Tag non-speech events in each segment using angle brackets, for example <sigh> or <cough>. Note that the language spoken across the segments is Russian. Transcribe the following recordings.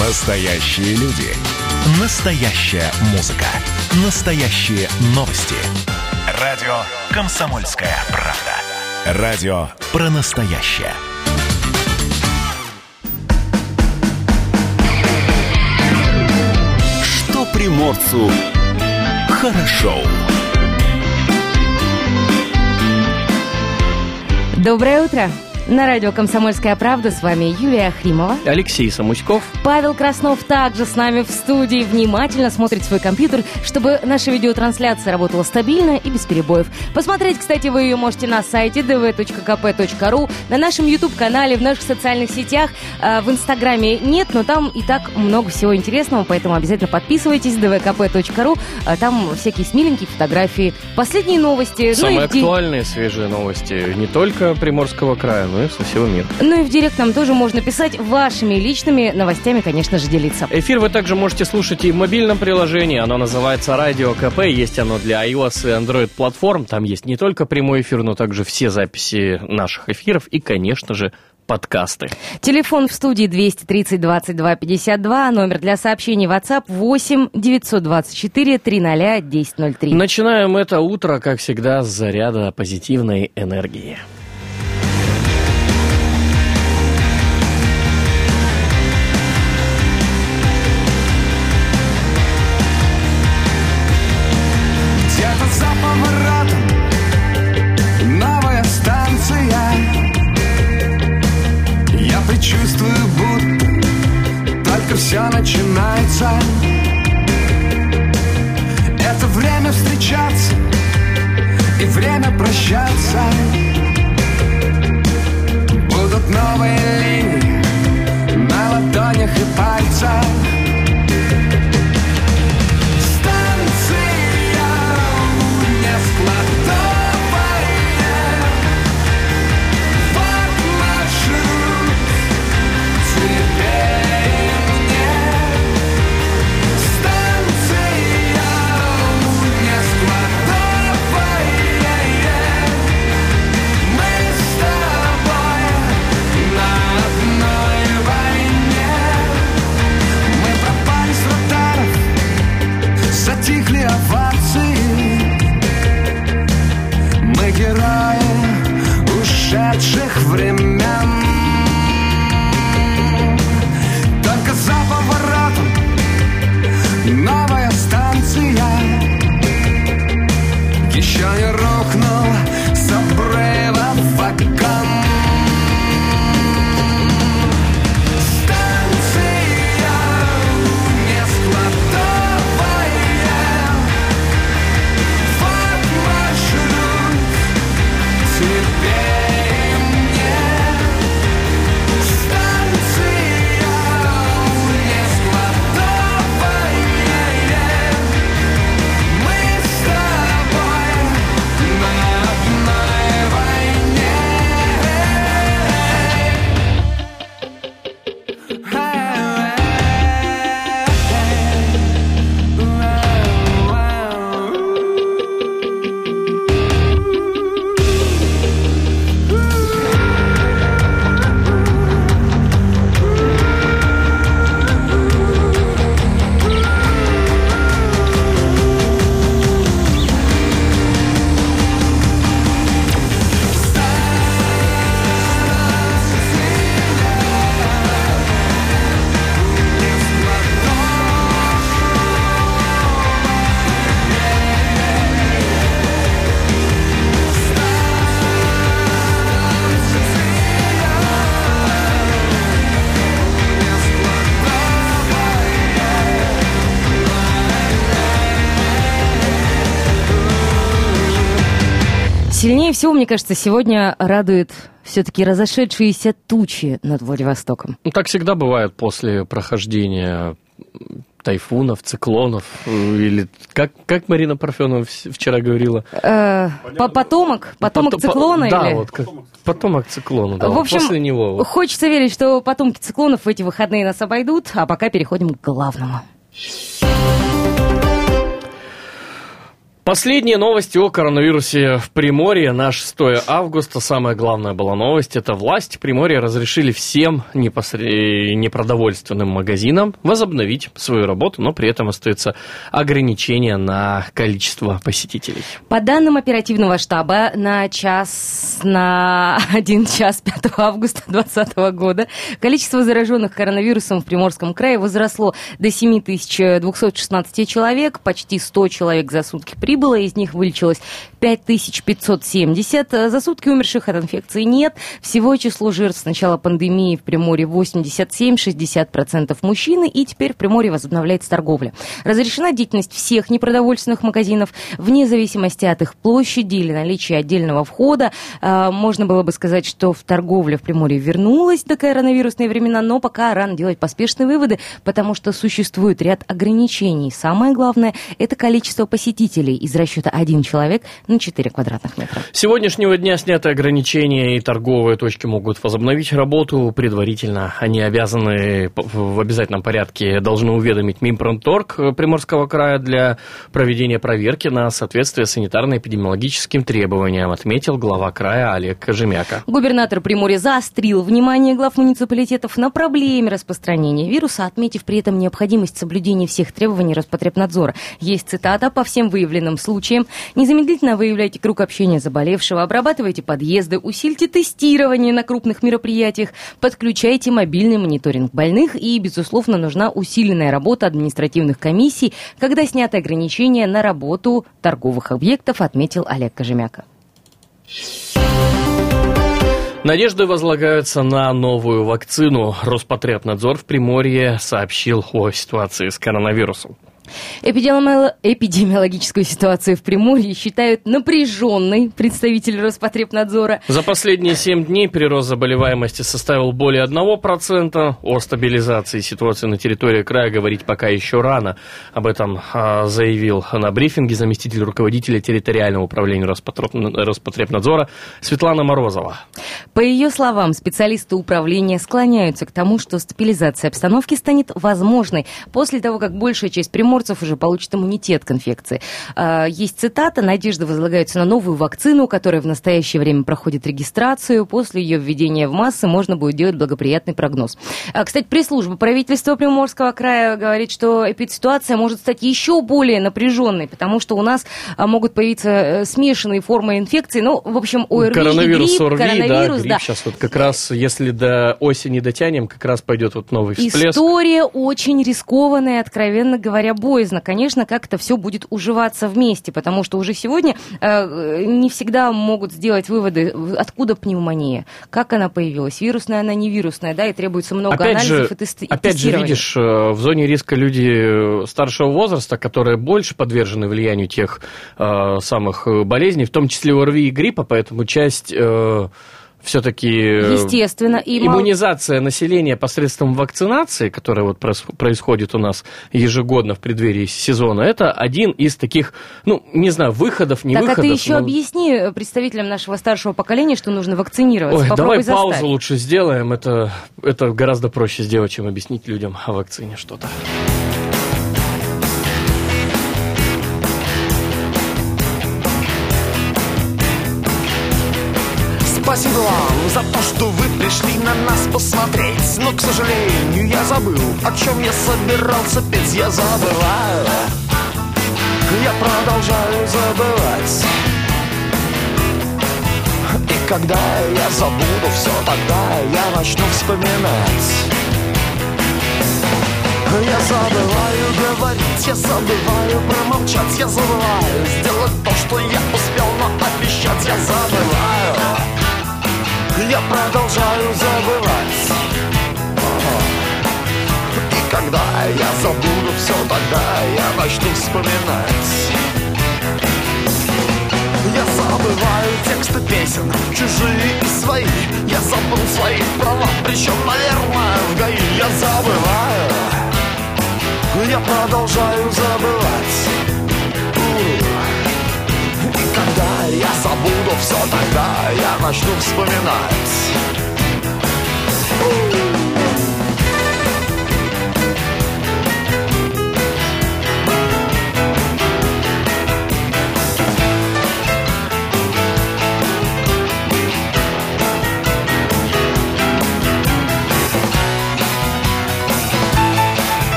Настоящие люди. Настоящая музыка. Настоящие новости. Радио «Комсомольская правда». Радио про настоящее. Что приморцу хорошо. Доброе утро! На радио «Комсомольская правда» с вами Юлия Хримова. Алексей Самуськов. Павел Краснов также с нами в студии. Внимательно смотрит свой компьютер, чтобы наша видеотрансляция работала стабильно и без перебоев. Посмотреть, кстати, вы ее можете на сайте dv.kp.ru, на нашем YouTube-канале, в наших социальных сетях. А, в Инстаграме нет, но там и так много всего интересного, поэтому обязательно подписывайтесь dvkp.ru. А, там всякие смиленькие фотографии, последние новости. Самые ну в ди- актуальные, свежие новости не только Приморского края, но и со всего мира. Ну и в директ нам тоже можно писать вашими личными новостями, конечно же, делиться. Эфир вы также можете слушать и в мобильном приложении. Оно называется Радио КП. Есть оно для iOS и Android платформ. Там есть не только прямой эфир, но также все записи наших эфиров и, конечно же, подкасты. Телефон в студии 230 22 52, номер для сообщений WhatsApp 8 924 300 1003. Начинаем это утро, как всегда, с заряда позитивной энергии. Герои ушедших времен Сильнее всего, мне кажется, сегодня радует все-таки разошедшиеся тучи над Владивостоком. Ну, так всегда бывает после прохождения тайфунов, циклонов, э, или как, как Марина Парфенова вчера говорила? Э, по- потомок, потомок Потом- по- циклона Да, или... вот, как, потомок циклона, да, В общем, после него. вот. хочется верить, что потомки циклонов в эти выходные нас обойдут, а пока переходим к главному. Последние новости о коронавирусе в Приморье на 6 августа. Самая главная была новость. Это власти Приморья разрешили всем непосре- непродовольственным магазинам возобновить свою работу, но при этом остается ограничение на количество посетителей. По данным оперативного штаба, на час, на 1 час 5 августа 2020 года количество зараженных коронавирусом в Приморском крае возросло до 7216 человек, почти 100 человек за сутки прибыло, из них вылечилось 5570, за сутки умерших от инфекции нет. Всего число жертв с начала пандемии в Приморье 87, 60% мужчины, и теперь в Приморье возобновляется торговля. Разрешена деятельность всех непродовольственных магазинов, вне зависимости от их площади или наличия отдельного входа. А, Можно было бы сказать, что в торговля в Приморье вернулась до коронавирусные времена, но пока рано делать поспешные выводы, потому что существует ряд ограничений. Самое главное – это количество посетителей из расчета один человек на 4 квадратных метра. С сегодняшнего дня сняты ограничения, и торговые точки могут возобновить работу предварительно. Они обязаны в обязательном порядке должны уведомить Минпромторг Приморского края для проведения проверки на соответствие санитарно-эпидемиологическим требованиям, отметил глава края Олег Кожемяка. Губернатор Приморья заострил внимание глав муниципалитетов на проблеме распространения вируса, отметив при этом необходимость соблюдения всех требований Роспотребнадзора. Есть цитата по всем выявленным случаям. Незамедлительно выявляйте круг общения заболевшего, обрабатывайте подъезды, усильте тестирование на крупных мероприятиях, подключайте мобильный мониторинг больных и, безусловно, нужна усиленная работа административных комиссий, когда сняты ограничения на работу торговых объектов, отметил Олег Кожемяка. Надежды возлагаются на новую вакцину. Роспотребнадзор в Приморье сообщил о ситуации с коронавирусом. Эпидемиоло- Эпидемиологическую ситуацию в Приморье считают напряженной представители Роспотребнадзора. За последние 7 дней прирост заболеваемости составил более 1%. О стабилизации ситуации на территории края говорить пока еще рано. Об этом а, заявил на брифинге заместитель руководителя территориального управления Роспотреб- Роспотребнадзора Светлана Морозова. По ее словам, специалисты управления склоняются к тому, что стабилизация обстановки станет возможной после того, как большая часть приморцев уже получит иммунитет к инфекции. А, Есть цитата «Надежды возлагаются на новую вакцину, которая в настоящее время проходит регистрацию. После ее введения в массы можно будет делать благоприятный прогноз». А, Кстати, пресс-служба правительства Приморского края говорит, что эпидситуация может стать еще более напряженной, потому что у нас а, могут появиться э, смешанные формы инфекции. Ну, в общем, ОРВИ и коронавирус грипп, ОРВИ, коронавирус, да, грипп сейчас вот как раз, если до осени дотянем, как раз пойдет вот новый всплеск. История очень рискованная, откровенно говоря, боязно. Конечно, как это все будет уживаться вместе, потому что уже сегодня э, не всегда могут сделать выводы, откуда пневмония, как она появилась, вирусная она, не вирусная, да, и требуется много Опять же, анализов и, тести- и опять же, тестирования. видишь, э, в зоне риска люди э, старшего возраста, которые больше подвержены влиянию тех э, самых э, болезней, в том числе ОРВИ и гриппа, поэтому часть все-таки Естественно, и мало- иммунизация населения посредством вакцинации, которая вот происходит у нас ежегодно в преддверии сезона, это один из таких, ну, не знаю, выходов, не Так а выходов. ты еще но- объясни э, представителям нашего старшего поколения, что нужно вакцинироваться. Ой, Попробуй давай паузу заставь. лучше сделаем. Это, это гораздо проще сделать, чем объяснить людям о вакцине что-то. Собирался петь Я забываю, я продолжаю забывать. И когда я забуду все, тогда я начну вспоминать. Я забываю говорить, я забываю промолчать, я забываю сделать то, что я успел наобещать, я забываю, я продолжаю забывать. Я забуду все, тогда я начну вспоминать. Я забываю тексты песен, чужие и свои Я забыл свои права, причем, наверное, в ГАИ Я забываю, я продолжаю забывать. И когда я забуду все, тогда я начну вспоминать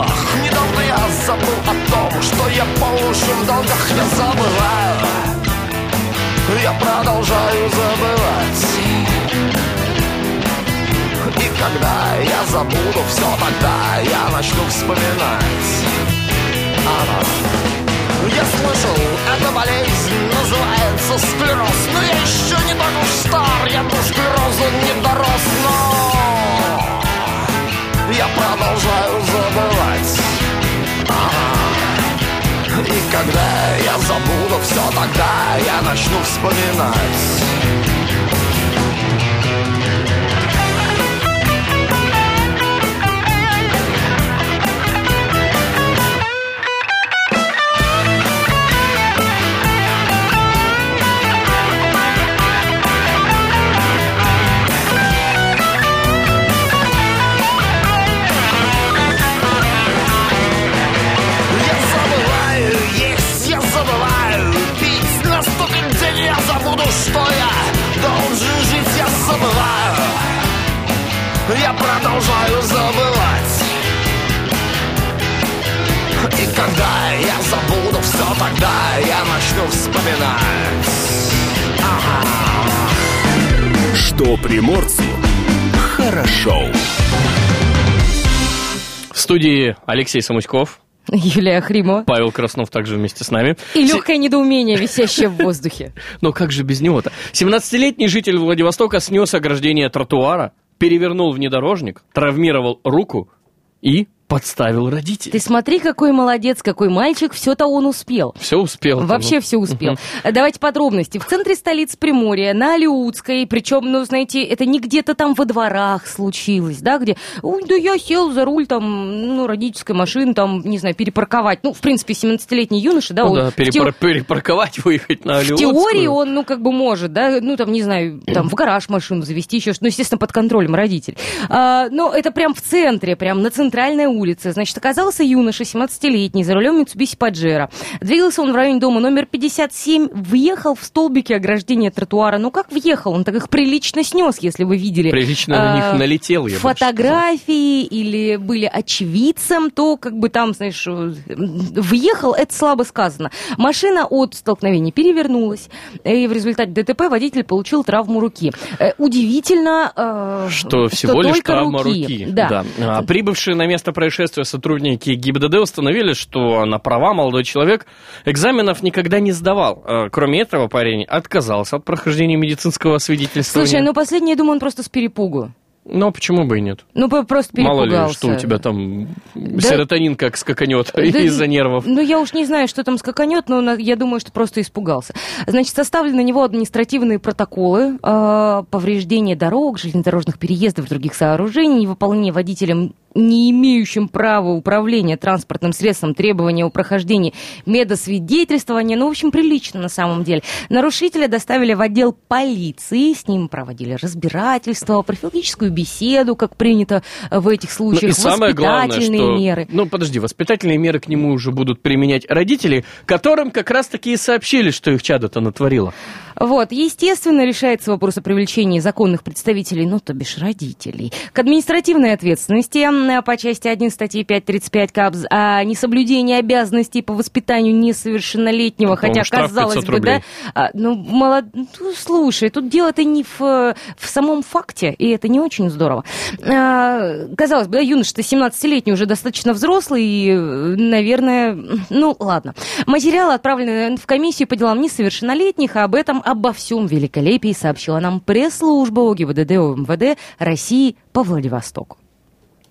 делах Недавно я забыл о том, что я по уши в долгах Я забываю, я продолжаю забывать. И когда я забуду все, тогда я начну вспоминать. А Она я слышал, эта болезнь называется склероз Но я еще не так уж стар, я ту склерозу не когда я забуду все, тогда я начну вспоминать забываю, я продолжаю забывать. И когда я забуду все, тогда я начну вспоминать. Что приморцу хорошо. В студии Алексей Самуськов, Юлия Хримова. Павел Краснов также вместе с нами. И легкое недоумение, висящее в воздухе. <laughs> Но как же без него-то? 17-летний житель Владивостока снес ограждение тротуара, перевернул внедорожник, травмировал руку и подставил родителей. Ты смотри, какой молодец, какой мальчик, все-то он успел. Все успел. Вообще все успел. Давайте подробности. В центре столицы Приморья, на Алиутской, причем, ну, знаете, это не где-то там во дворах случилось, да, где, ой, да я сел за руль там, ну, родительской машины, там, не знаю, перепарковать. Ну, в принципе, 17-летний юноша, да, Ну он да, в те- перепар- перепарковать, <laughs> выехать на в Алиутскую. теории он, ну, как бы может, да, ну, там, не знаю, там, в гараж машину завести, еще что ну, естественно, под контролем родителей. А, но это прям в центре, прям на центральной улице. Значит, оказался юноша, 17-летний, за рулем Mitsubishi Pajero. Двигался он в районе дома номер 57, въехал в столбики ограждения тротуара. Ну, как въехал? Он так их прилично снес, если вы видели. Прилично на них а, налетел, я Фотографии или были очевидцем, то как бы там, знаешь, въехал, это слабо сказано. Машина от столкновения перевернулась, и в результате ДТП водитель получил травму руки. Э, Удивительно, э, Что всего лишь травма руки. Да. А, прибывшие на место происшествия сотрудники ГИБДД установили, что на права молодой человек экзаменов никогда не сдавал. А, Кроме этого, парень отказался от прохождения медицинского свидетельствования. Слушай, ну последнее, я думаю, он просто с перепугу. Но почему бы и нет? Ну, просто Мало перепугался. ли, что у тебя там серотонин как скаканет Да, <laughs> из-за нервов. Ну, я уж не знаю, что там скаканет, но я думаю, что просто испугался. Значит, составлены на него административные протоколы э, повреждения дорог, железнодорожных переездов, других сооружений, выполнение водителем не имеющим права управления транспортным средством требования о прохождении медосвидетельствования, ну, в общем, прилично на самом деле. Нарушителя доставили в отдел полиции, с ним проводили разбирательство, профилактическую беседу, как принято в этих Ну, случаях, и самое главное, воспитательные что... меры. Ну, подожди, воспитательные меры к нему уже будут применять родители, которым как раз-таки и сообщили, что их чадо-то натворило. Вот, естественно, решается вопрос о привлечении законных представителей, ну, то бишь родителей, к административной ответственности м, по части 1 статьи 5.35 КАБЗ о несоблюдении обязанностей по воспитанию несовершеннолетнего, По-моему, хотя, казалось 500 бы, да, рублей. а, ну, молод... ну, слушай, тут дело-то не в, э, в самом факте, и это не очень здорово. А, казалось бы, да, юноша-то 17-летний, уже достаточно взрослый, и, э, наверное, ну, ладно. Материалы отправлены в комиссию по делам несовершеннолетних, а об этом, обо всем великолепии сообщила нам пресс-служба ОГИБДД ОМВД России по Владивостоку.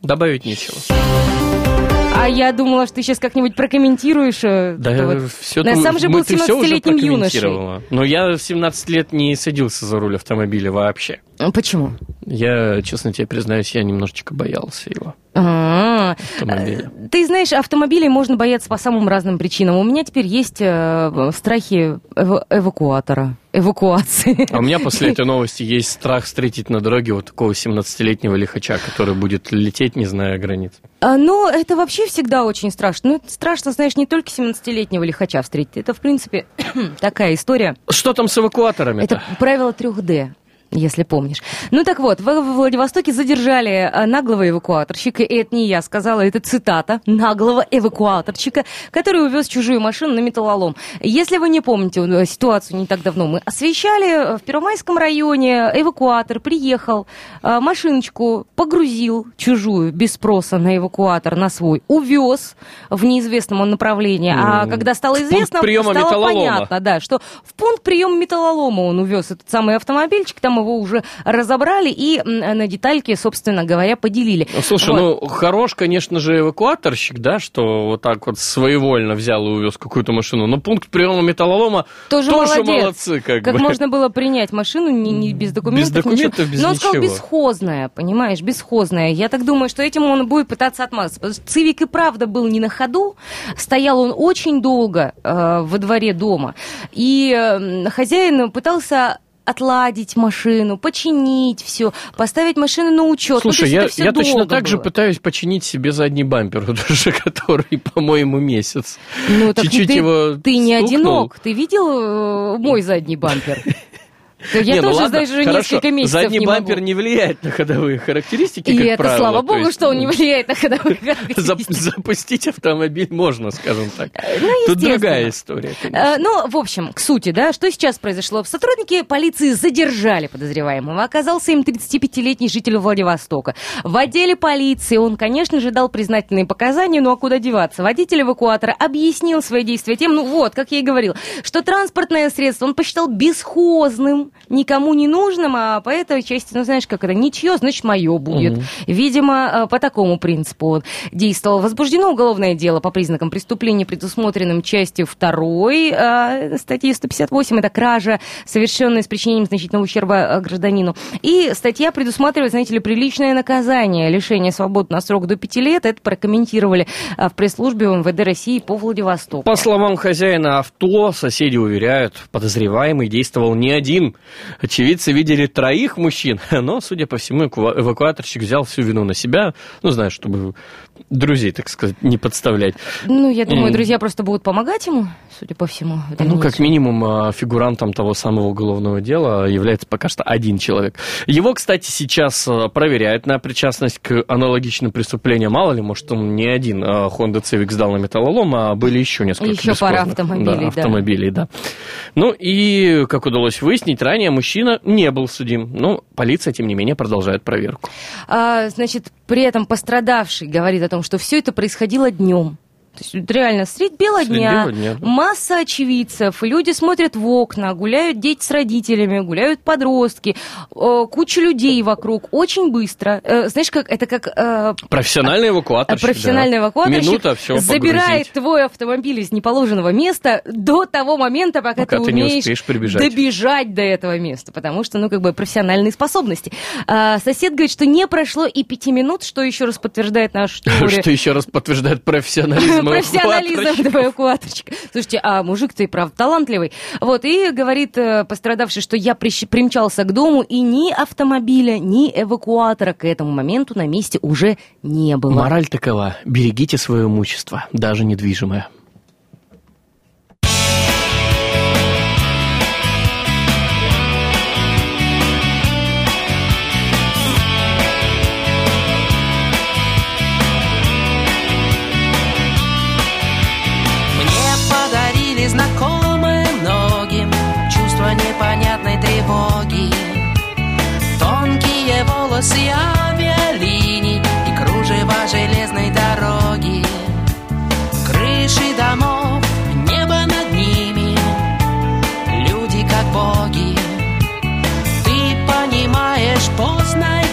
Добавить нечего. А я думала, что ты сейчас как-нибудь прокомментируешь. э, Да, вот. все На самом же был ты всё уже 17-летним юношей. Но я в 17 лет не садился за руль автомобиля вообще. Почему? Я, честно тебе признаюсь, я немножечко боялся его. А, Автомобиля. э, Ты знаешь, автомобилей можно бояться по самым разным причинам. У меня теперь есть э, страхи эва- эвакуатора, эвакуации. А у меня <laughs> после этой новости есть страх встретить на дороге вот такого 17-летнего лихача, который будет лететь, не зная границ. А, Но это вообще всегда очень страшно. Ну, страшно, знаешь, не только 17-летнего лихача встретить. Это, в принципе, <clears throat> такая история. Что там с эвакуаторами-то? Это правило 3D. Если помнишь. Ну так вот, в Владивостоке задержали э, наглого эвакуаторщика, и это не я сказала, это цитата, наглого эвакуаторщика, который увез чужую машину на металлолом. Если вы не помните э, ситуацию не так давно, мы освещали э, в Первомайском районе, эвакуатор приехал, машиночку погрузил чужую без спроса на эвакуатор, на свой, увез в неизвестном направлении, а когда стало известно, стало металлолома. понятно, да, что в пункт приема металлолома он увез этот самый автомобильчик, там его уже разобрали и на детальки, собственно говоря, поделили. Ну, Слушай, Вот. ну хорош, конечно же, эвакуаторщик, да, что вот так вот своевольно взял и увез какую-то машину. Но пункт приема металлолома Тоже, тоже молодец. молодцы, как, Как бы. можно было принять машину не, не без документов? документов, ничего. без Но он сказал бесхозная, понимаешь, бесхозная. Я так думаю, что этим он будет пытаться отмазаться. Потому что Цивик и правда был не на ходу. Стоял он очень долго э, во дворе дома. И э, хозяин пытался отладить машину, починить все, поставить машину на учет. Ну, Слушай, есть я, я точно так же было. пытаюсь починить себе задний бампер, <laughs> вот уже который, по-моему, месяц. Ну, так Чуть-чуть ты, его ты не стукнул. одинок. Ты видел э, мой задний бампер? <laughs> Да Я Не, ну тоже, ладно, знаешь, уже хорошо. несколько месяцев Задний не бампер могу. не влияет на ходовые характеристики, И как это, правило. слава богу, есть, что он не ну, влияет на ходовые <laughs> характеристики. Запустить автомобиль можно, скажем так. Ну, Тут другая история. Э, Ну, в общем, к сути, да, что сейчас произошло? Сотрудники полиции задержали подозреваемого. Оказался им 35-летний житель Владивостока. В отделе полиции он, конечно же, дал признательные показания, ну а куда деваться? Водитель эвакуатора объяснил свои действия тем, ну вот, как я и говорил, что транспортное средство он посчитал бесхозным, никому не нужным, а по этой части, ну знаешь, как это, ничье, значит, мое будет. Видимо, э, по такому принципу он действовал. Возбуждено уголовное дело по признакам преступления, предусмотренным частью 2 статьи 158. Это кража, совершенная с причинением значительного ущерба э, гражданину. И статья предусматривает, знаете ли, приличное наказание, лишение свободы на срок до 5 лет. Это прокомментировали э, в пресс-службе МВД России по Владивостоку. По словам хозяина авто, соседи уверяют, подозреваемый действовал не один. Очевидцы видели троих мужчин, <laughs> но, судя по всему, эвакуаторщик взял всю вину на себя, ну, знаешь, чтобы друзей, так сказать, не подставлять. Ну, я думаю, друзья просто будут помогать ему, судя по всему. Ну, как минимум, а, фигурантом того самого уголовного дела является пока что один человек. Его, кстати, сейчас а, проверяют на причастность к аналогичным преступлениям. Мало ли, может, он не один а, Honda Civic сдал на металлолом, а были еще несколько Еще пара автомобилей, да. автомобилей, да. Ну и, как удалось выяснить, ранее мужчина не был судим. Ну, полиция, тем не менее, продолжает проверку. А, значит, при этом пострадавший говорит о том, что все это происходило днем. То есть реально средь бела Средь дня, бела дня, да. масса очевидцев, люди смотрят в окна, гуляют дети с родителями, гуляют подростки, э, куча людей вокруг, очень быстро. Э, знаешь, как это как э, Профессиональный эвакуаторщик. профессиональный да. эвакуаторщик Минута, все забирает твой автомобиль из неположенного места до того момента, пока, Пока ты, ты не умеешь успеешь прибежать. добежать до этого места, потому что, ну, как бы профессиональные способности. А, сосед говорит, что не прошло и пяти минут, что еще раз подтверждает <laughs> теорию. Что еще раз подтверждает профессионализм Профессионализм эвакуаторщика. этого эвакуаторщика. Слушайте, а мужик-то и правда талантливый. Вот, и говорит э, пострадавший, что я примчался к дому, и ни автомобиля, ни эвакуатора к этому моменту на месте уже не было. Мораль такова. Берегите свое имущество, даже недвижимое.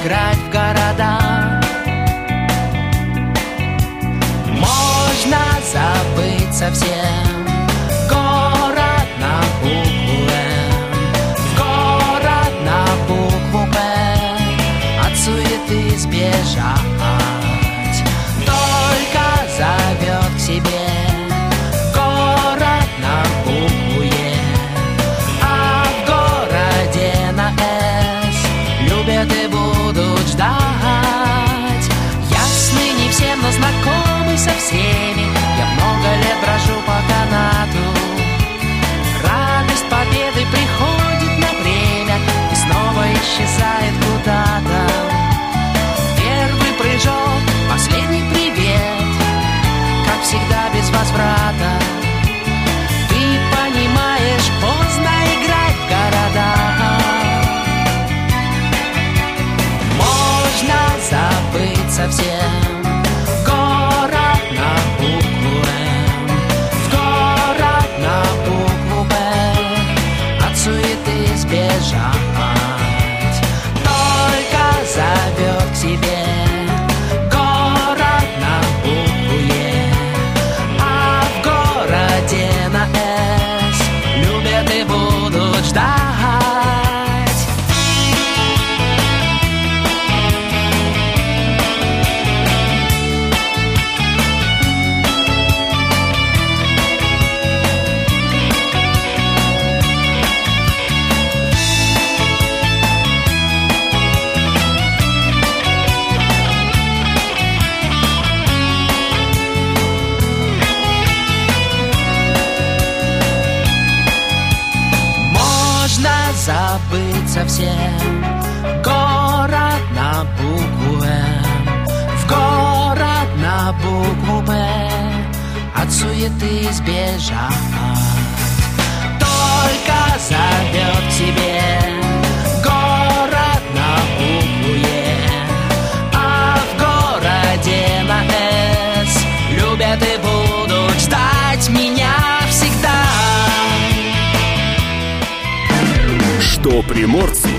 Играть в города. Можно забыть совсем совсем Город на букву М. В город на букву Б. От суеты сбежать Только зовет к себе приморцу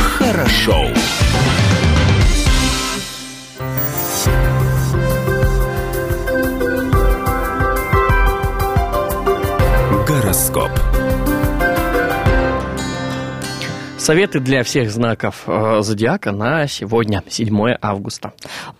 хорошо. Гороскоп. Советы для всех знаков э, зодиака на сегодня, 7 августа.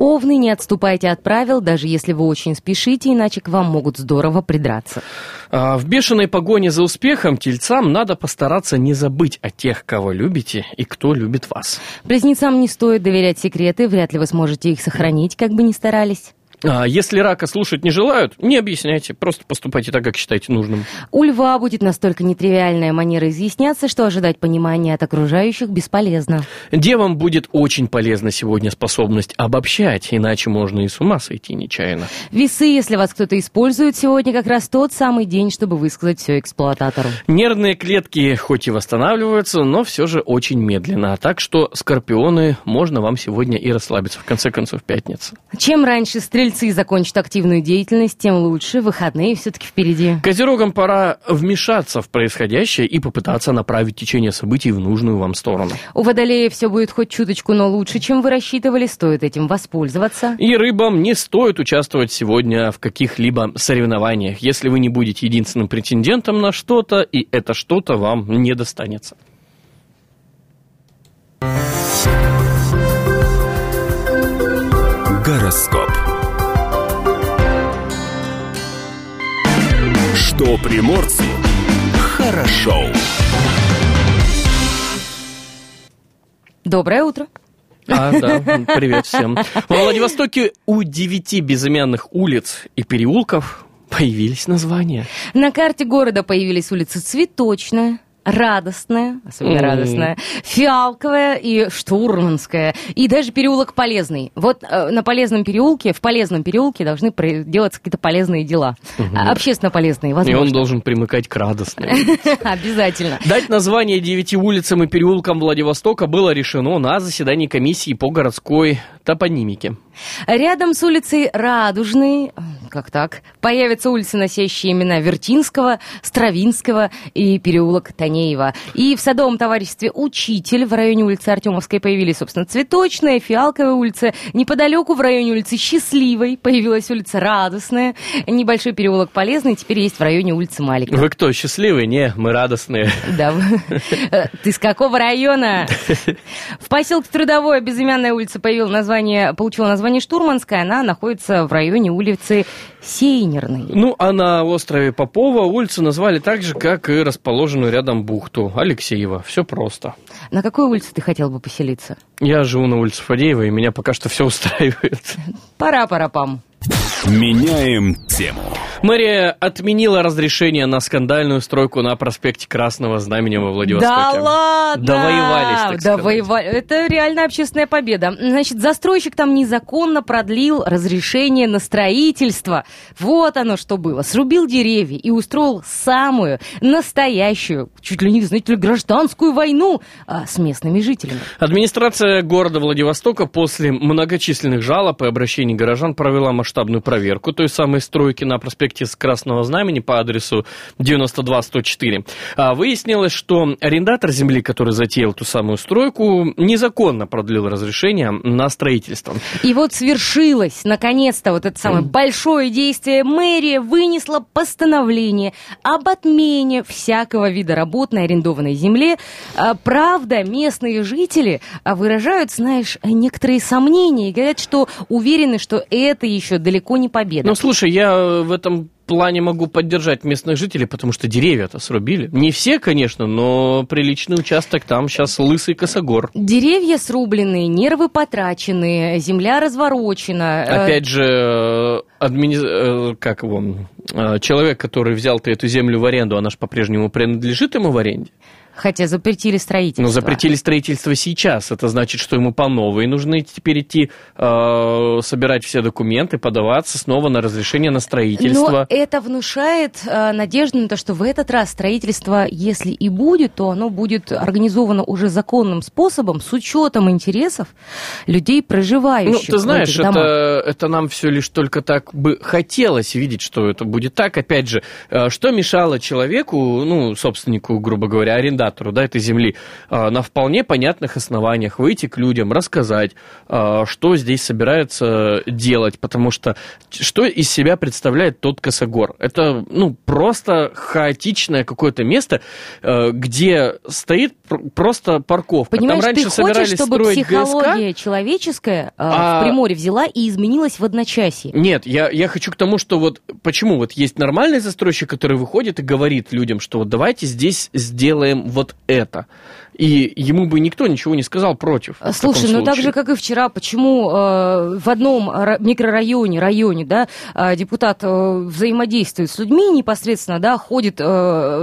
Овны, не отступайте от правил, даже если вы очень спешите, иначе к вам могут здорово придраться. А, В бешеной погоне за успехом тельцам надо постараться не забыть о тех, кого любите и кто любит вас. Близнецам не стоит доверять секреты, вряд ли вы сможете их сохранить, как бы ни старались. А Если рака слушать не желают, не объясняйте, просто поступайте так, как считаете нужным. У льва будет настолько нетривиальная манера изъясняться, что ожидать понимания от окружающих бесполезно. Девам будет очень полезна сегодня способность обобщать, иначе можно и с ума сойти нечаянно. Весы, если вас кто-то использует, сегодня как раз тот самый день, чтобы высказать все эксплуататору. Нервные клетки хоть и восстанавливаются, но все же очень медленно. Так что, скорпионы, можно вам сегодня и расслабиться. В конце концов, пятница. Чем раньше стрельцы закончат активную деятельность, тем лучше. Выходные все-таки впереди. Козерогам пора вмешаться в происходящее и попытаться направить течение событий в нужную вам сторону. У водолея все будет хоть чуточку, но лучше, чем вы рассчитывали. Стоит этим воспользоваться. И рыбам не стоит участвовать сегодня в каких-либо соревнованиях, если вы не будете единственным претендентом на что-то, и это что-то вам не достанется. Гороскоп. Что приморцу хорошо. Доброе утро. А, да, привет всем. Во Владивостоке у девяти безымянных улиц и переулков появились названия. На карте города появились улицы Цветочная, Радостная, особенно М. радостная, Фиалковая и Штурманская, и даже переулок Полезный. Вот э, на Полезном переулке, в Полезном переулке должны делаться какие-то полезные дела. А, Общественно полезные, И возможно. он должен примыкать к радостной. <laughs> Обязательно. Дать название девяти улицам и переулкам Владивостока было решено на заседании комиссии по городской топонимике. Рядом с улицей Радужной, как так, появятся улицы, носящие имена Вертинского, Стравинского и переулок Танеева. И в садовом товариществе «Учитель» в районе улицы Артемовской появились, собственно, Цветочная, Фиалковая улица. Неподалеку в районе улицы Счастливой появилась улица Радостная. Небольшой переулок Полезный теперь есть в районе улицы Малика. Вы кто, счастливые? Не, мы радостные. Да. Э, Ты с какого района? В поселке Трудовое безымянная улица появила название, получила название Штурманская. Она находится в районе улицы Сейнерной. Ну, а на острове Попова улицу назвали так же, как и расположенную рядом бухту Алексеева. Все просто. На какой улице ты хотел бы поселиться? Я живу на улице Фадеева, и меня пока что все устраивает. Пора, пора, пам. Меняем тему. Мэрия отменила разрешение на скандальную стройку на проспекте Красного Знамени во Владивостоке. Да ладно! Довоевались, так. Довоевали. Это реально общественная победа. Значит, застройщик там незаконно продлил разрешение на строительство. Вот оно что было. Срубил деревья и устроил самую настоящую, чуть ли не, знаете ли, гражданскую войну а, с местными жителями. Администрация города Владивостока после многочисленных жалоб и обращений горожан провела масштабную проверку той самой стройки на проспекте с Красного Знамени по адресу 92-104. А, Выяснилось, что арендатор земли, который затеял ту самую стройку, незаконно продлил разрешение на строительство. И вот свершилось, наконец-то, вот это самое большое действие. Мэрия вынесла постановление об отмене всякого вида работ на арендованной земле. А, Правда, местные жители а, выражают, знаешь, некоторые сомнения и говорят, что уверены, что это еще далеко не победа. Ну, слушай, я э, в этом плане могу поддержать местных жителей, потому что деревья-то срубили. Не все, конечно, но приличный участок там сейчас лысый косогор. Деревья срублены, нервы потрачены, земля разворочена. Э, Опять же, э, админи- как его, человек, который взял-то эту землю в аренду, она же по-прежнему принадлежит ему в аренде. Хотя запретили строительство. Но запретили строительство сейчас. Это значит, что ему по новой нужно теперь идти э, собирать все документы, подаваться снова на разрешение на Но строительство. это внушает э, надежду на то, что в этот раз строительство, если и будет, то оно будет организовано уже законным способом, с учетом интересов людей, Ну, проживающих ты знаешь, в этих домах. это, это нам все лишь только так бы хотелось видеть, что это будет так. Опять же, э, что мешало человеку, ну, собственнику, грубо говоря, арендатору да, этой земли, э, на вполне понятных основаниях выйти к людям, рассказать, э, что здесь собирается делать, потому что что из себя представляет тот косогор? Это, ну, просто хаотичное какое-то место, э, где стоит пр- просто парковка. Понимаешь, Там раньше ты собирались хочешь, чтобы строить ГСК, психология человеческая А- в Приморье взяла и изменилась в одночасье? Нет, я, я хочу к тому, что вот почему вот есть нормальный застройщик, который выходит и говорит людям, что вот давайте здесь сделаем вот это. И ему бы никто ничего не сказал против. Слушай, ну так случае. же, как и вчера, почему э, в одном ра- микрорайоне, районе, да, э, депутат э, взаимодействует с людьми непосредственно, да, ходит э,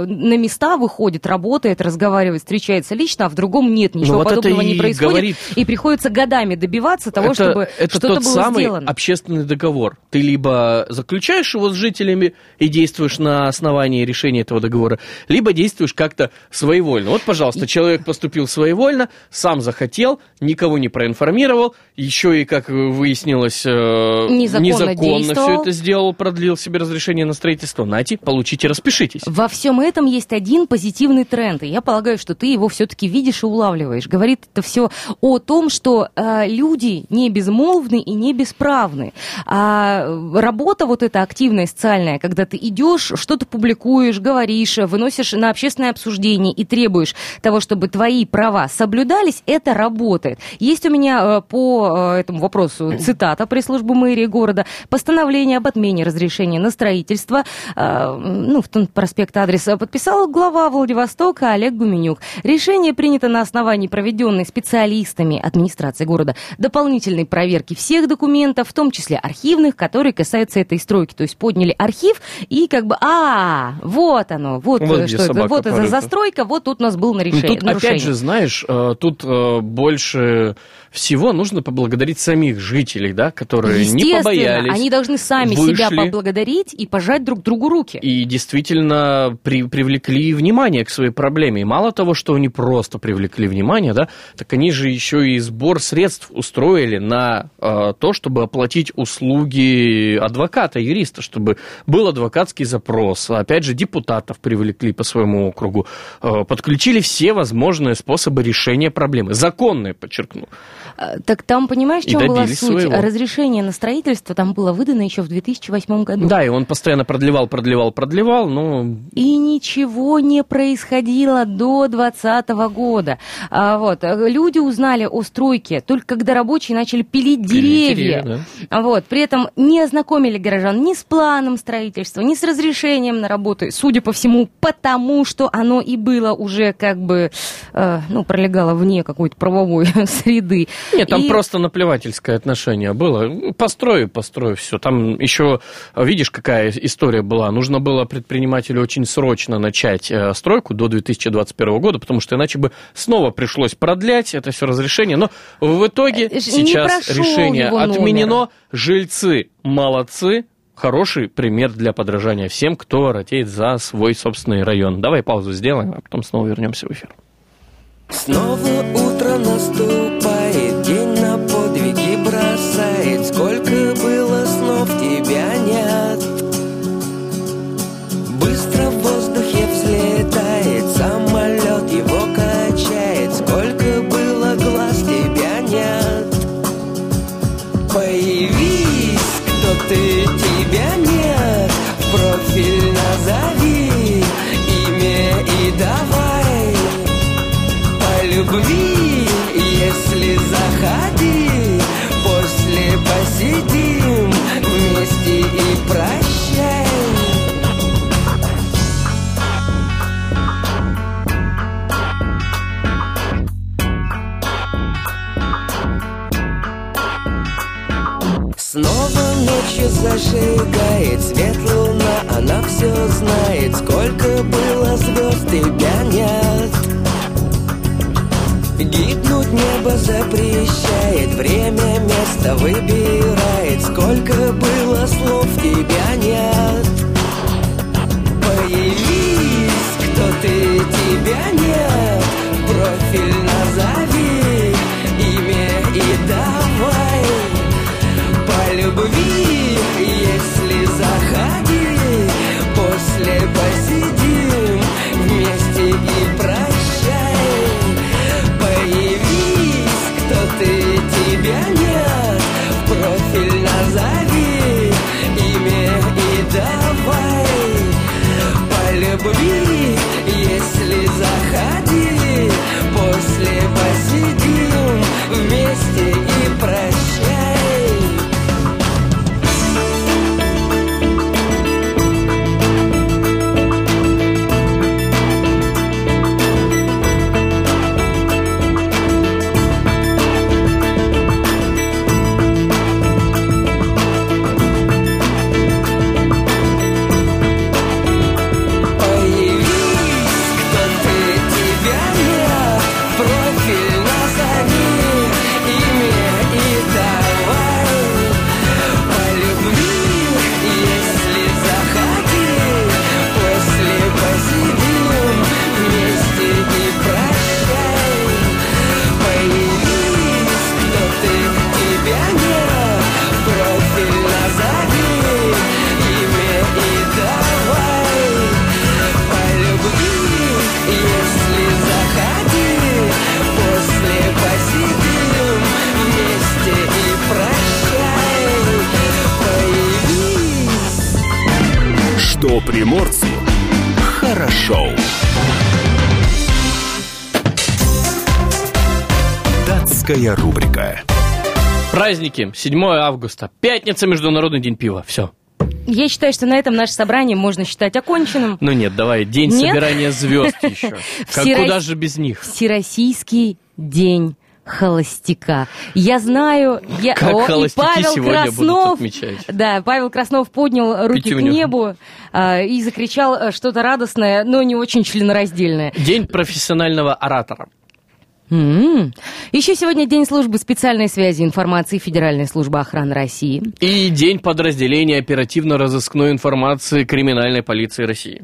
на места, выходит, работает, разговаривает, встречается лично, а в другом нет, ничего вот это подобного не происходит. говорит- И приходится годами добиваться того, это, чтобы это что-то тот было самый сделано. общественный договор. Ты либо заключаешь его с жителями и действуешь на основании решения этого договора, либо действуешь как-то своевольно. Вот, пожалуйста, человек поступил своевольно, сам захотел, никого не проинформировал, еще и, как выяснилось, э, Незаконно незаконно все это сделал, продлил себе разрешение на строительство. Нате, получите, распишитесь. Во всем этом есть один позитивный тренд, и я полагаю, что ты его все-таки видишь и улавливаешь. Говорит это все о том, что э, люди не безмолвны и не бесправны. А работа вот эта активная, социальная, когда ты идешь, что-то публикуешь, говоришь, выносишь на общественное обсуждение и требуешь того, чтобы твои права соблюдались, это работает. Есть у меня э, по э, этому вопросу цитата пресс-службы мэрии города. Постановление об отмене разрешения на строительство, э, ну, в том проспект адрес э, подписал глава Владивостока Олег Гуменюк. Решение принято на основании проведенной специалистами администрации города дополнительной проверки всех документов, в том числе архивных, которые касаются этой стройки. То есть подняли архив и как бы, а, вот оно, вот, Вот что это, вот порыта. застройка, вот тут у нас был Ну, нарушение. Тут, опять же, знаешь, э, тут э, больше всего нужно поблагодарить самих жителей, да, которые не побоялись. они должны сами себя вышли. поблагодарить и пожать друг другу руки. И действительно при- привлекли внимание к своей проблеме. И мало того, что они просто привлекли внимание, да, так они же еще и сбор средств устроили на э, то, чтобы оплатить услуги адвоката, юриста, чтобы был адвокатский запрос. Опять же, депутатов привлекли по своему округу. Э, подключили все возможные способы решения проблемы. Законные, подчеркну. А, Так там, понимаешь, в чем была суть? своего. Разрешение на строительство там было выдано еще в 2008 году. Да, и он постоянно продлевал, продлевал, продлевал, но И ничего не происходило до 2020 года. А, вот, э, люди узнали о стройке только когда рабочие начали пилить Пилить деревья. деревья, А Вот, при этом не ознакомили горожан ни с планом строительства, ни с разрешением на работу. Судя по всему, потому что оно и было уже как бы, э, ну, пролегало вне какой-то правовой <laughs> среды. Нет, там И- просто наплевательское отношение было. Построю, построю, все. Там еще, видишь, какая история была. Нужно было предпринимателю очень срочно начать э, стройку до 2021 года, потому что иначе бы снова пришлось продлять это все разрешение. Но в итоге Э, не сейчас решение отменено. Жильцы молодцы. Хороший пример для подражания всем, кто ратеет за свой собственный район. Давай паузу сделаем, а потом снова вернемся в эфир. Снова утро наступает, день на подвиги зажигает свет луна, она все знает, сколько было звезд, тебя нет. Гибнуть небо запрещает, время место выбирает, сколько было слов, тебя нет. Появись, кто ты, тебя нет, профиль Приморцу хорошо. Датская рубрика. Праздники. 7 августа. Пятница, Международный день пива. Все. Я считаю, что на этом наше собрание можно считать оконченным. Ну нет, давай, день Нет? собирания звезд еще. <laughs> Как куда же без них? Всероссийский день холостяка. Я знаю, я... Как О, и Павел сегодня будут Краснов, отмечать. Да, Павел Краснов поднял руки Пятюню. к небу а, и закричал э, что-то радостное, но не очень членораздельное. День профессионального оратора. М-м. Еще сегодня день службы специальной связи информации Федеральной службы охраны России. И день подразделения оперативно-розыскной информации криминальной полиции России.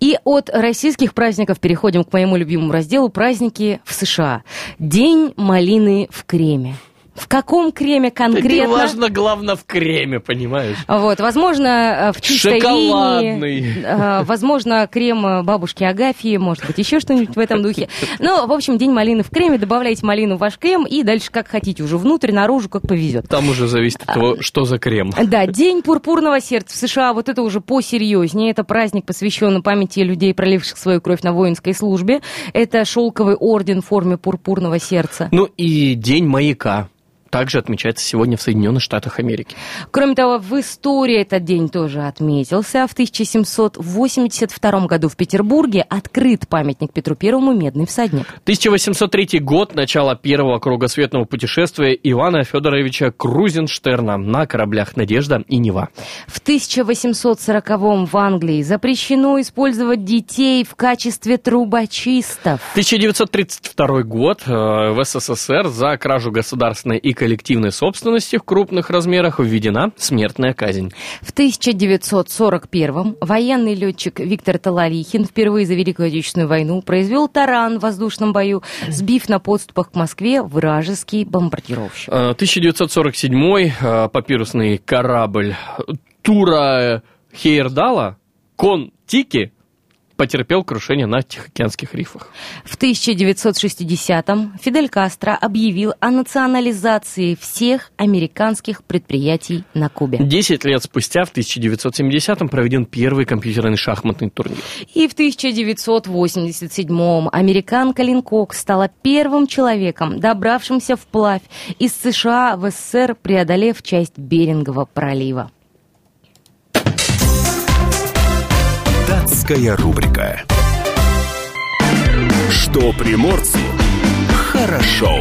И от российских праздников переходим к моему любимому разделу праздники в США. День малины в креме. В каком креме конкретно? важно, главное в креме, понимаешь? Вот, возможно, э, в чистой Шоколадный. линии, э, возможно, крем э, бабушки Агафьи, может быть, еще что-нибудь в этом духе. Ну, в общем, день малины в креме, добавляйте малину в ваш крем и дальше как хотите, уже внутрь, наружу, как повезет. Там уже зависит от того, что за крем. Да, День пурпурного сердца в США, вот это уже посерьезнее. Это праздник, посвященный памяти людей, проливших свою кровь на воинской службе. Это шелковый орден в форме пурпурного сердца. Ну и день маяка. Также отмечается сегодня в Соединенных Штатах Америки. Кроме того, в истории этот день тоже отметился. В 1782 году в Петербурге открыт памятник Петру Первому «Медный всадник». 1803 год, начало первого кругосветного путешествия Ивана Федоровича Крузенштерна на кораблях «Надежда» и «Нева». В 1840 в Англии запрещено использовать детей в качестве трубочистов. 1932 год э, в СССР за кражу государственной и коллективной собственности в крупных размерах введена смертная казнь. В 1941 военный летчик Виктор Таларихин впервые за Великую Отечественную войну произвел таран в воздушном бою, сбив на подступах к Москве вражеский бомбардировщик. Э, 1947 э, папирусный корабль Тура Хейердала Кон-Тики потерпел крушение на Тихоокеанских рифах. В 1960-м Фидель Кастро объявил о национализации всех американских предприятий на Кубе. Десять лет спустя, в 1970-м, проведен первый компьютерный шахматный турнир. И в 1987-м американка Линкок стала первым человеком, добравшимся вплавь из США в СССР, преодолев часть Берингового пролива. Датская рубрика. Что приморцу хорошо.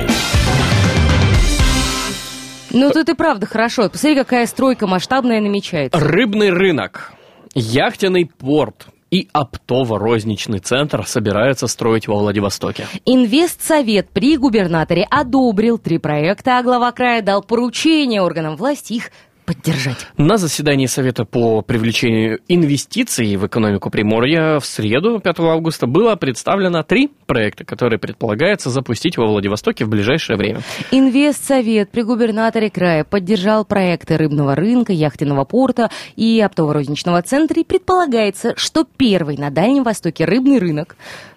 Ну, тут и правда хорошо. Посмотри, какая стройка масштабная намечается. Рыбный рынок, яхтенный порт и оптово-розничный центр собираются строить во Владивостоке. Инвестсовет при губернаторе одобрил три проекта, а глава края дал поручение органам власти их поддержать. На заседании Совета по привлечению инвестиций в экономику Приморья в среду, 5 августа, было представлено три проекта, которые предполагается запустить во Владивостоке в ближайшее время. Инвестсовет при губернаторе края поддержал проекты рыбного рынка, яхтенного порта и оптово-розничного центра. И предполагается, что первый на Дальнем Востоке рыбный рынок,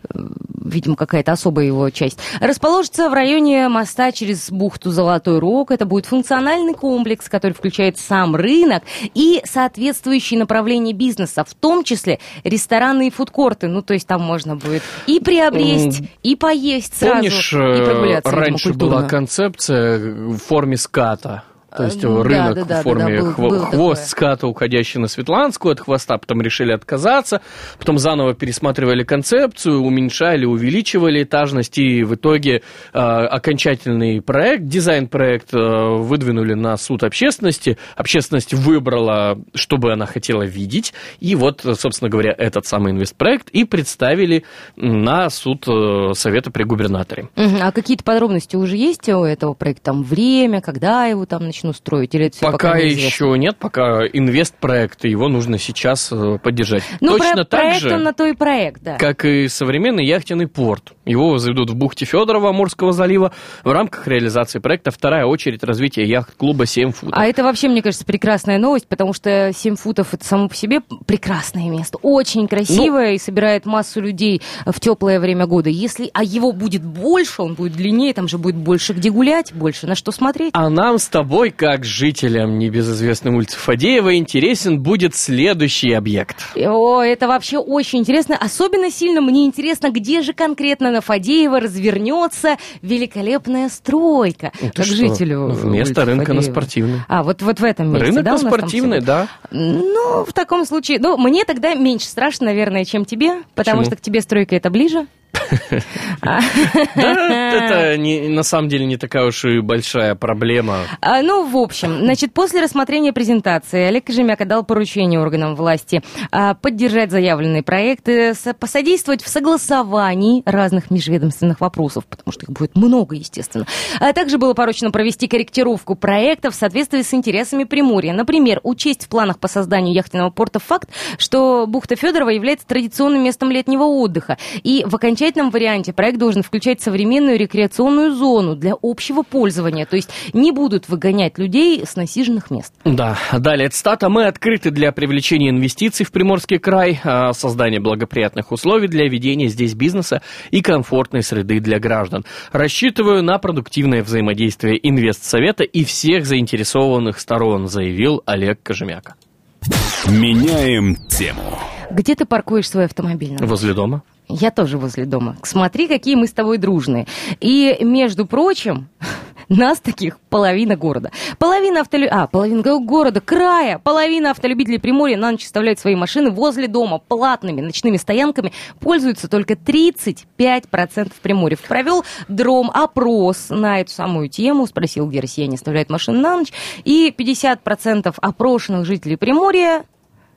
э, видимо, какая-то особая его часть, расположится в районе моста через бухту Золотой Рог. Это будет функциональный комплекс, который включает сам рынок и соответствующие направления бизнеса, в том числе рестораны и фудкорты. Ну, то есть там можно будет и приобресть, и поесть сразу, Помнишь, и э, прогуляться, раньше была концепция в форме ската? То есть да, рынок да, да, в форме да, да, был- хво- было хвост такое. ската, уходящий на Светланскую от хвоста, потом решили отказаться, потом заново пересматривали концепцию, уменьшали, увеличивали этажность, и в итоге э, окончательный проект, дизайн-проект э, выдвинули на суд общественности. Общественность выбрала, что бы она хотела видеть, и вот, собственно говоря, этот самый инвестпроект и представили на суд э, Совета при губернаторе. А какие-то подробности уже есть у этого проекта? Там время, когда его там начнут строить? Или это Пока, неизвестно? еще нет, пока инвестпроект, его нужно сейчас э, поддержать. Ну, Точно про- так проект же, он на то и проект, да. как и современный яхтенный порт. Его возведут в бухте Федорова, Амурского залива, в рамках реализации проекта вторая очередь развития яхт-клуба «7 футов». А это вообще, мне кажется, прекрасная новость, потому что 7 футов это само по себе прекрасное место. Очень красивое и собирает массу людей в теплое время года. Если, а его будет больше, он будет длиннее, там же будет больше где гулять, больше на что смотреть. А нам с тобой, как жителям небезызвестной улицы Фадеева, интересен будет следующий объект. О, это вообще очень интересно. Особенно сильно мне интересно, где же конкретно на Фадеева развернется великолепная стройка. Ну, ты как что? жителю Вместо улицы рынка на Фадеева. спортивный. А, вот, вот в этом месте, Рынок да, на спортивный, да. Ну, в таком случае, ну, мне тогда меньше страшно, наверное, чем тебе, потому Почему? что к тебе стройка это ближе. А, Да, это на самом деле не такая уж и большая проблема. а, Ну, в общем, значит, после рассмотрения презентации Олег Кожемяка дал поручение органам власти а, поддержать заявленные проекты, со- посодействовать в согласовании разных межведомственных вопросов, потому что их будет много, естественно. А также было поручено провести корректировку проектов в соответствии с интересами Приморья. Например, учесть в планах по созданию яхтенного порта факт, что бухта Федорова является традиционным местом летнего отдыха. И в окончательном варианте проект должен включать современную рекреационную зону для общего пользования. То есть не будут выгонять людей с насиженных мест. Да, далее цитата. Мы открыты для привлечения инвестиций в Приморский край, а, создания благоприятных условий для ведения здесь бизнеса и комфортной среды для граждан. Рассчитываю на продуктивное взаимодействие инвестсовета и всех заинтересованных сторон, заявил Олег Кожемяка. Меняем тему. Где ты паркуешь свой автомобиль? Возле дома. Я тоже возле дома. Смотри, какие мы с тобой дружные. И, между прочим, <laughs> Нас таких половина города. Половина автолю... А, половина го- города, края. Половина автолюбителей Приморья на ночь оставляют свои машины возле дома платными ночными стоянками. Пользуются только 35% Приморья. Провел Дром опрос на эту самую тему. Спросил, где россияне оставляют машины на ночь. И 50% опрошенных жителей Приморья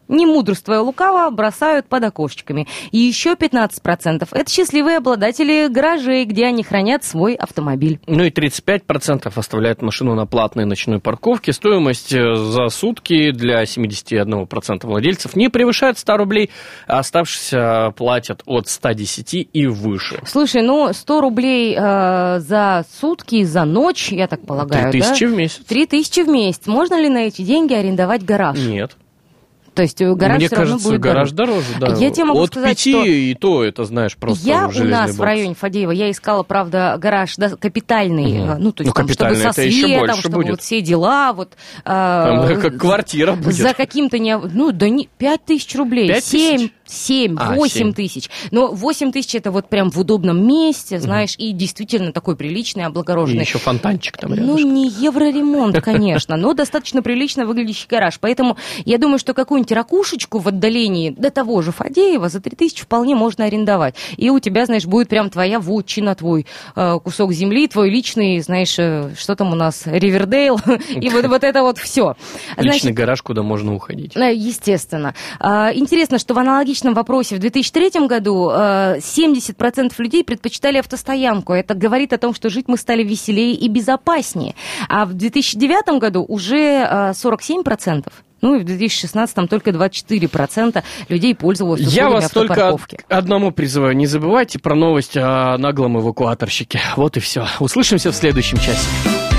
не мудрствуя лукаво, бросают под окошечками. И еще 15% это счастливые обладатели гаражей, где они хранят свой автомобиль. Ну и 35% оставляют машину на платной ночной парковке. Стоимость э, за сутки для 71% владельцев не превышает 100 рублей, а оставшиеся платят от 110 и выше. Слушай, ну 100 рублей э, за сутки, за ночь, я так полагаю, 3000 да? в месяц. 3000 в месяц. Можно ли на эти деньги арендовать гараж? Нет. То есть э, гараж Мне все равно кажется, будет гараж дороже. дороже, да. Я тебе могу От сказать, пяти что и то, это знаешь, просто я у нас в бокс. районе Фадеева, я искала, правда, гараж да, капитальный, э, ну, то есть Ну, там, чтобы со светом, чтобы будет. вот все дела, вот... э, Там как квартира будет. За каким-то не... Ну, да не... 5 тысяч рублей. Пять 7, тысяч? 7, А, 8 семь. тысяч. Но 8 тысяч это вот прям в удобном месте, знаешь, и действительно такой приличный, И облагороженный. еще фонтанчик там Ну, рядышком. не евроремонт, <laughs> конечно, но достаточно прилично выглядящий гараж. Поэтому я думаю, что какую-нибудь ракушечку в отдалении до того же Фадеева за 3000 вполне можно арендовать. И у тебя, знаешь, будет прям твоя вотчина, твой э, кусок земли, твой личный, знаешь, э, что там у нас, Ривердейл, <laughs> и вот, вот это вот все. Личный гараж, куда можно уходить. Э, Естественно. А, Интересно, что в аналогичном вопросе в 2003 году э, 70% людей предпочитали автостоянку. Это говорит о том, что жить мы стали веселее и безопаснее. А в 2009 году уже э, 47%. Ну и в 2016 только 24% людей пользовалось Я вас только одному призываю. Не забывайте про новость о наглом эвакуаторщике. Вот и все. Услышимся в следующем часе.